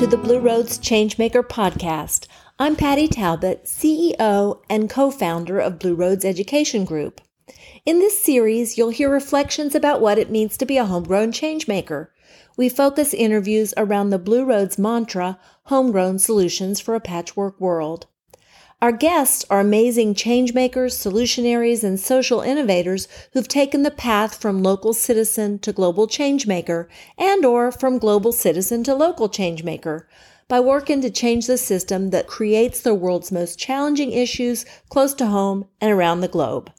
to the Blue Roads Changemaker podcast. I'm Patty Talbot, CEO and co founder of Blue Roads Education Group. In this series, you'll hear reflections about what it means to be a homegrown changemaker. We focus interviews around the Blue Roads mantra, homegrown solutions for a patchwork world. Our guests are amazing changemakers, solutionaries, and social innovators who've taken the path from local citizen to global changemaker and or from global citizen to local changemaker by working to change the system that creates the world's most challenging issues close to home and around the globe.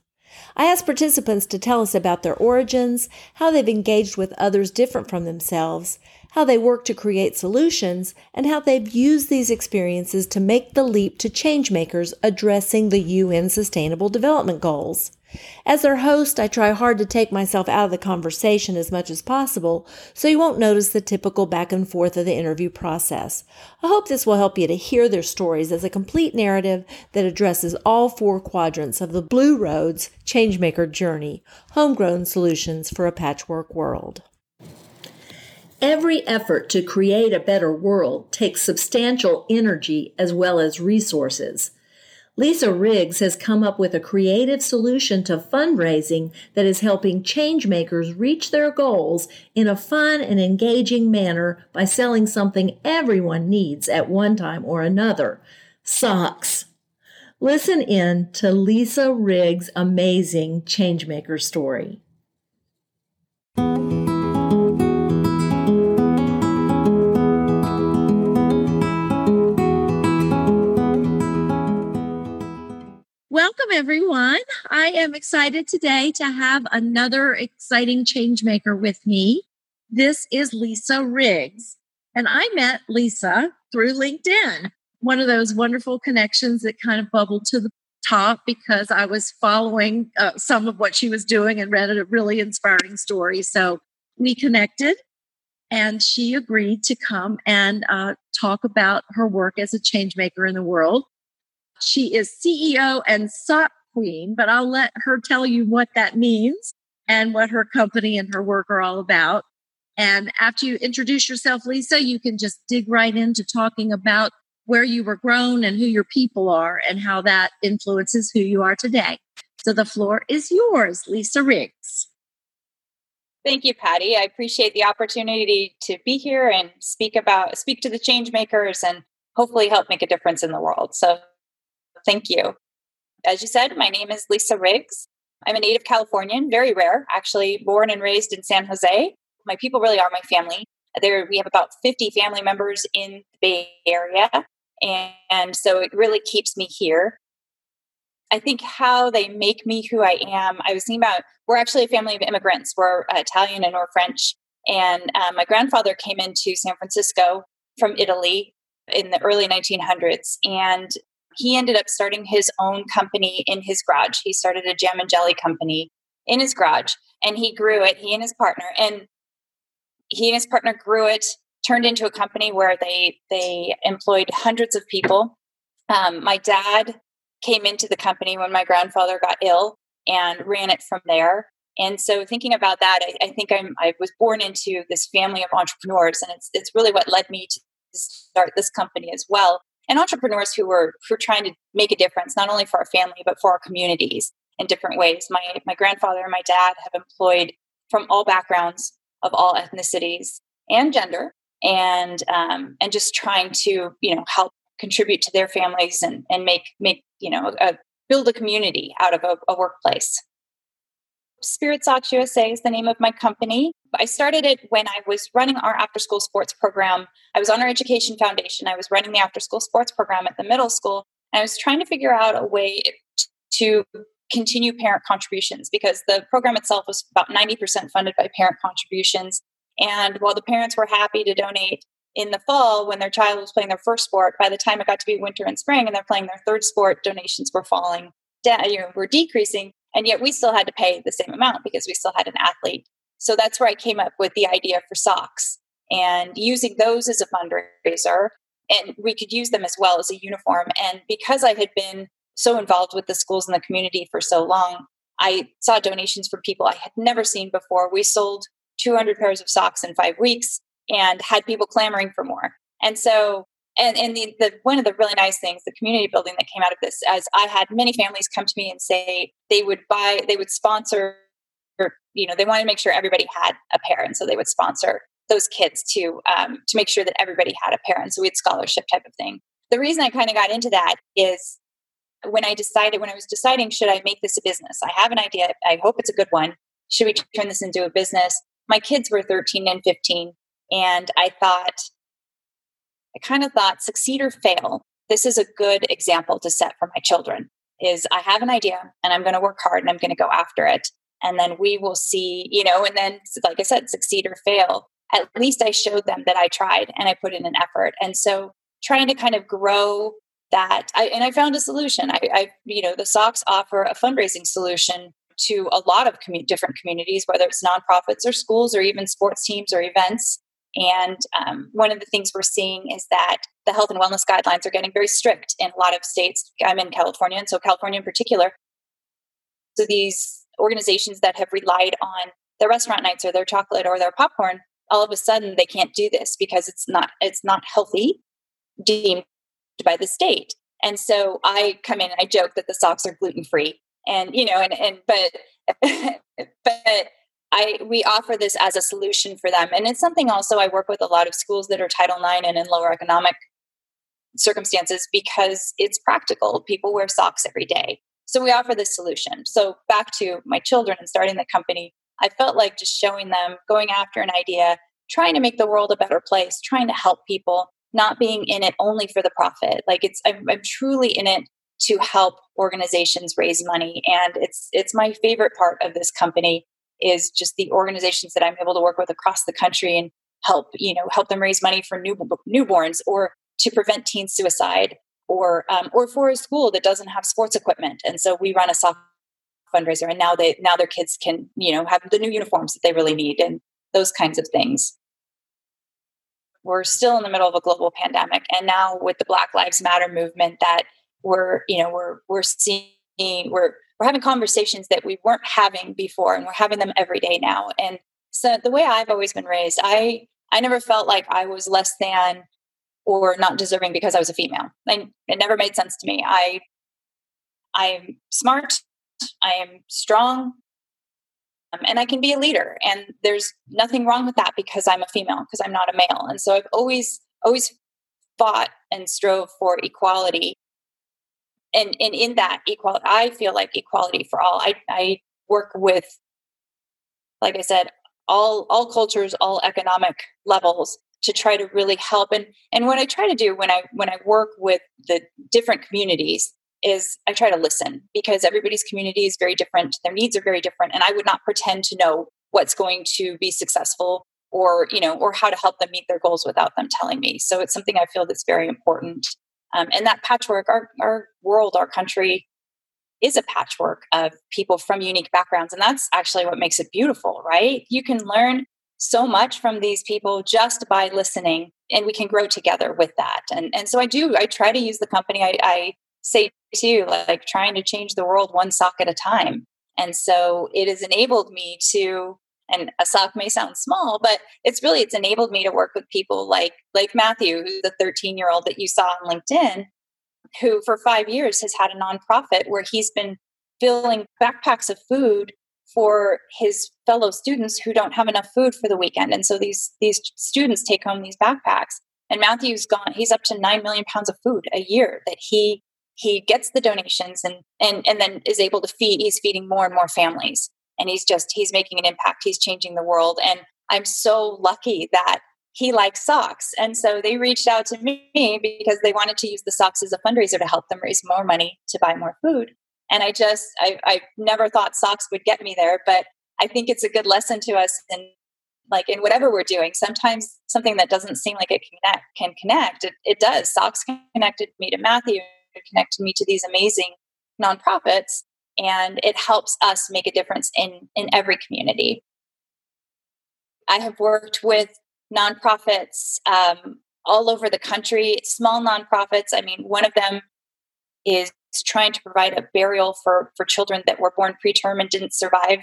I asked participants to tell us about their origins, how they've engaged with others different from themselves, how they work to create solutions, and how they've used these experiences to make the leap to changemakers addressing the UN Sustainable Development Goals. As their host, I try hard to take myself out of the conversation as much as possible so you won't notice the typical back and forth of the interview process. I hope this will help you to hear their stories as a complete narrative that addresses all four quadrants of the Blue Roads Changemaker journey, homegrown solutions for a patchwork world. Every effort to create a better world takes substantial energy as well as resources. Lisa Riggs has come up with a creative solution to fundraising that is helping changemakers reach their goals in a fun and engaging manner by selling something everyone needs at one time or another socks. Listen in to Lisa Riggs' amazing changemaker story. Everyone. I am excited today to have another exciting change maker with me. This is Lisa Riggs. And I met Lisa through LinkedIn, one of those wonderful connections that kind of bubbled to the top because I was following uh, some of what she was doing and read a really inspiring story. So we connected and she agreed to come and uh, talk about her work as a change maker in the world. She is CEO and sock queen, but I'll let her tell you what that means and what her company and her work are all about. And after you introduce yourself, Lisa, you can just dig right into talking about where you were grown and who your people are and how that influences who you are today. So the floor is yours, Lisa Riggs. Thank you, Patty. I appreciate the opportunity to be here and speak about speak to the change makers and hopefully help make a difference in the world. So Thank you. As you said, my name is Lisa Riggs. I'm a native Californian, very rare, actually, born and raised in San Jose. My people really are my family. There, we have about 50 family members in the Bay Area. And, and so it really keeps me here. I think how they make me who I am, I was thinking about, we're actually a family of immigrants. We're Italian and we're French. And um, my grandfather came into San Francisco from Italy in the early 1900s. And he ended up starting his own company in his garage. He started a jam and jelly company in his garage and he grew it, he and his partner. And he and his partner grew it, turned into a company where they they employed hundreds of people. Um, my dad came into the company when my grandfather got ill and ran it from there. And so thinking about that, I, I think I'm I was born into this family of entrepreneurs, and it's it's really what led me to start this company as well and entrepreneurs who were who are trying to make a difference not only for our family but for our communities in different ways. My my grandfather and my dad have employed from all backgrounds of all ethnicities and gender, and um, and just trying to you know help contribute to their families and and make make you know a, build a community out of a, a workplace. Spirit Socks USA is the name of my company. I started it when I was running our after school sports program. I was on our education foundation. I was running the after school sports program at the middle school. And I was trying to figure out a way to continue parent contributions because the program itself was about 90% funded by parent contributions. And while the parents were happy to donate in the fall when their child was playing their first sport, by the time it got to be winter and spring and they're playing their third sport, donations were falling down, you know, were decreasing. And yet we still had to pay the same amount because we still had an athlete. So that's where I came up with the idea for socks and using those as a fundraiser. And we could use them as well as a uniform. And because I had been so involved with the schools and the community for so long, I saw donations from people I had never seen before. We sold 200 pairs of socks in five weeks and had people clamoring for more. And so, and, and the, the one of the really nice things, the community building that came out of this, as I had many families come to me and say they would buy, they would sponsor, or, you know, they wanted to make sure everybody had a pair. And so they would sponsor those kids to um, to make sure that everybody had a parent. So we had scholarship type of thing. The reason I kind of got into that is when I decided when I was deciding should I make this a business. I have an idea. I hope it's a good one. Should we turn this into a business? My kids were 13 and 15 and I thought I kind of thought succeed or fail. This is a good example to set for my children. Is I have an idea and I'm going to work hard and I'm going to go after it and then we will see, you know, and then like I said succeed or fail at least I showed them that I tried and I put in an effort. And so trying to kind of grow that, I, and I found a solution. I, I, you know, the socks offer a fundraising solution to a lot of commu- different communities, whether it's nonprofits or schools or even sports teams or events. And um, one of the things we're seeing is that the health and wellness guidelines are getting very strict in a lot of states. I'm in California, and so California in particular. So these organizations that have relied on their restaurant nights or their chocolate or their popcorn all of a sudden they can't do this because it's not it's not healthy deemed by the state and so i come in and i joke that the socks are gluten free and you know and and but but i we offer this as a solution for them. And it's something also i work with a lot of schools that are title ix and in lower economic circumstances because it's practical. People wear socks every day. So we offer this solution. So back to my children and starting the company I felt like just showing them, going after an idea, trying to make the world a better place, trying to help people, not being in it only for the profit. Like it's, I'm, I'm truly in it to help organizations raise money, and it's it's my favorite part of this company is just the organizations that I'm able to work with across the country and help you know help them raise money for new newborns or to prevent teen suicide or um, or for a school that doesn't have sports equipment. And so we run a soft fundraiser and now they now their kids can you know have the new uniforms that they really need and those kinds of things. We're still in the middle of a global pandemic and now with the black lives matter movement that we're you know we're we're seeing we're we're having conversations that we weren't having before and we're having them every day now and so the way i've always been raised i i never felt like i was less than or not deserving because i was a female I, it never made sense to me i i'm smart I am strong, um, and I can be a leader. And there's nothing wrong with that because I'm a female, because I'm not a male. And so I've always, always fought and strove for equality. And, and in that equality, I feel like equality for all. I, I work with, like I said, all all cultures, all economic levels to try to really help. And and what I try to do when I when I work with the different communities is I try to listen because everybody's community is very different. Their needs are very different. And I would not pretend to know what's going to be successful or, you know, or how to help them meet their goals without them telling me. So it's something I feel that's very important. Um, and that patchwork, our, our world, our country is a patchwork of people from unique backgrounds. And that's actually what makes it beautiful, right? You can learn so much from these people just by listening and we can grow together with that. And, and so I do, I try to use the company. I, I say too, like trying to change the world one sock at a time. And so it has enabled me to, and a sock may sound small, but it's really it's enabled me to work with people like like Matthew, who's the 13 year old that you saw on LinkedIn, who for five years has had a nonprofit where he's been filling backpacks of food for his fellow students who don't have enough food for the weekend. And so these these students take home these backpacks. And Matthew's gone, he's up to nine million pounds of food a year that he he gets the donations and and and then is able to feed he's feeding more and more families and he's just he's making an impact. He's changing the world. And i'm so lucky that he likes socks. And so they reached out to me because they wanted to use the socks as a fundraiser to help them raise more money to buy more food. And i just i, I never thought socks would get me there but i think it's a good lesson to us in like in whatever we're doing. Sometimes something that doesn't seem like it can connect, can connect it, it does. Socks connected me to matthew connected me to these amazing nonprofits and it helps us make a difference in in every community. I have worked with nonprofits um, all over the country small nonprofits. I mean one of them is trying to provide a burial for for children that were born preterm and didn't survive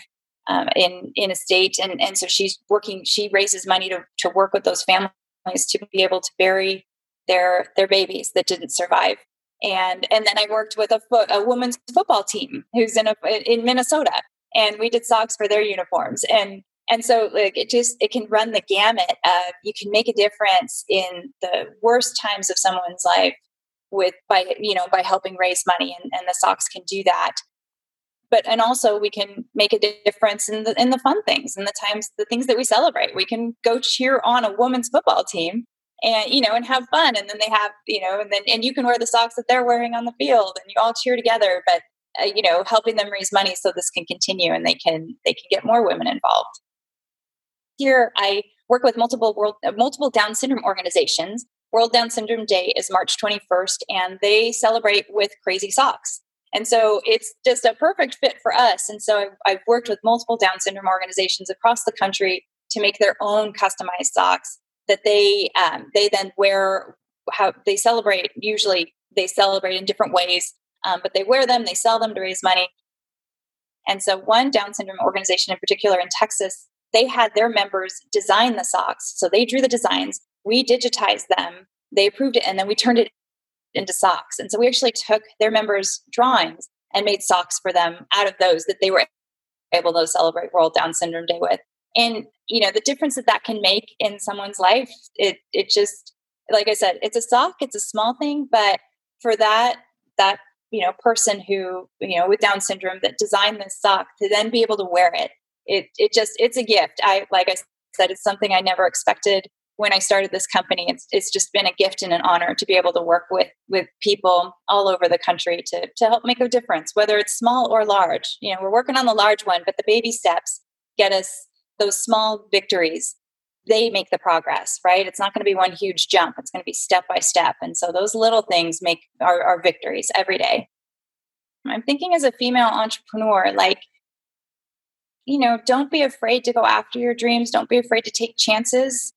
um, in in a state. And and so she's working she raises money to to work with those families to be able to bury their their babies that didn't survive. And and then I worked with a fo- a women's football team who's in a, in Minnesota, and we did socks for their uniforms. And and so like it just it can run the gamut of you can make a difference in the worst times of someone's life with by you know by helping raise money and, and the socks can do that but and also we can make a difference in the in the fun things and the times the things that we celebrate we can go cheer on a women's football team and you know and have fun and then they have you know and then and you can wear the socks that they're wearing on the field and you all cheer together but uh, you know helping them raise money so this can continue and they can they can get more women involved. Here i work with multiple world uh, multiple down syndrome organizations. World down syndrome day is march 21st and they celebrate with crazy socks. And so it's just a perfect fit for us. And so I've, I've, worked with multiple Down syndrome organizations across the country to make their own customized socks that they um, they then wear. How they celebrate? Usually they celebrate in different ways, um, but they wear them. They sell them to raise money. And so one Down syndrome organization in particular in Texas, they had their members design the socks. So they drew the designs. We digitized them. They approved it, and then we turned it into socks. And so we actually took their members' drawings and made socks for them out of those that they were able to celebrate World Down Syndrome Day with. And you know the difference that that can make in someone's life, it it just like I said, it's a sock, it's a small thing, but for that that you know person who you know with Down syndrome that designed this sock to then be able to wear it, it it just it's a gift. I like I said, it's something I never expected when I started this company, it's it's just been a gift and an honor to be able to work with with people all over the country to to help make a difference, whether it's small or large. You know, we're working on the large one, but the baby steps get us those small victories. They make the progress, right? It's not going to be one huge jump. It's going to be step by step. And so those little things make our, our victories every day. I'm thinking as a female entrepreneur, like, you know, don't be afraid to go after your dreams. Don't be afraid to take chances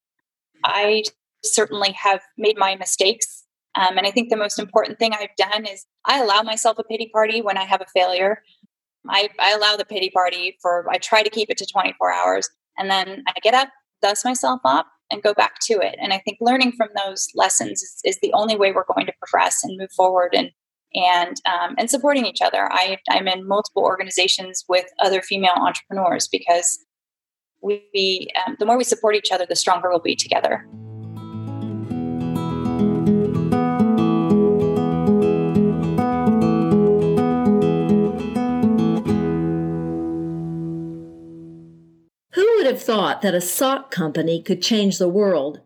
I certainly have made my mistakes. Um, and I think the most important thing I've done is I allow myself a pity party when I have a failure. I, I allow the pity party for, I try to keep it to 24 hours. And then I get up, dust myself up, and go back to it. And I think learning from those lessons is, is the only way we're going to progress and move forward and and um, and supporting each other. I, I'm in multiple organizations with other female entrepreneurs because we um, the more we support each other the stronger we'll be together have thought that a sock company could change the world?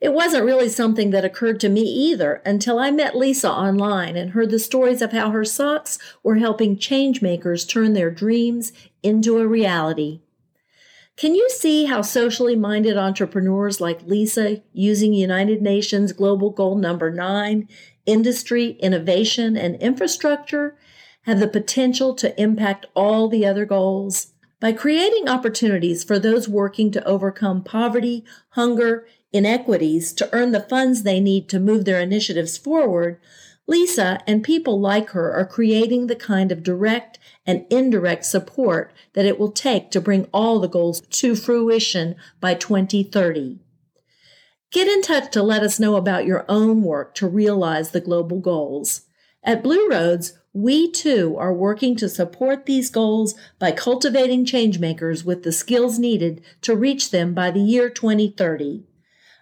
It wasn't really something that occurred to me either until I met Lisa online and heard the stories of how her socks were helping changemakers turn their dreams into a reality. Can you see how socially minded entrepreneurs like Lisa using United Nations Global Goal number 9, industry, innovation, and infrastructure have the potential to impact all the other goals? By creating opportunities for those working to overcome poverty, hunger, inequities to earn the funds they need to move their initiatives forward, Lisa and people like her are creating the kind of direct and indirect support that it will take to bring all the goals to fruition by 2030. Get in touch to let us know about your own work to realize the global goals. At Blue Roads, we too are working to support these goals by cultivating changemakers with the skills needed to reach them by the year 2030.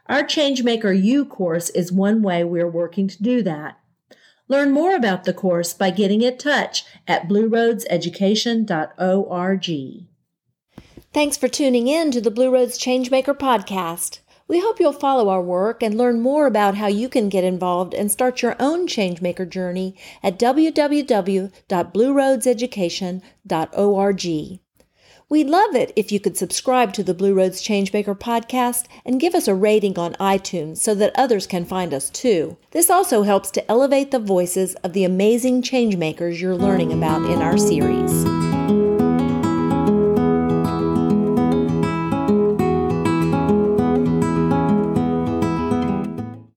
Our Changemaker U course is one way we're working to do that. Learn more about the course by getting in touch at blueroadseducation.org. Thanks for tuning in to the Blue Roads Changemaker podcast. We hope you'll follow our work and learn more about how you can get involved and start your own changemaker journey at www.blueroadseducation.org. We'd love it if you could subscribe to the Blue Roads Changemaker podcast and give us a rating on iTunes so that others can find us too. This also helps to elevate the voices of the amazing changemakers you're learning about in our series.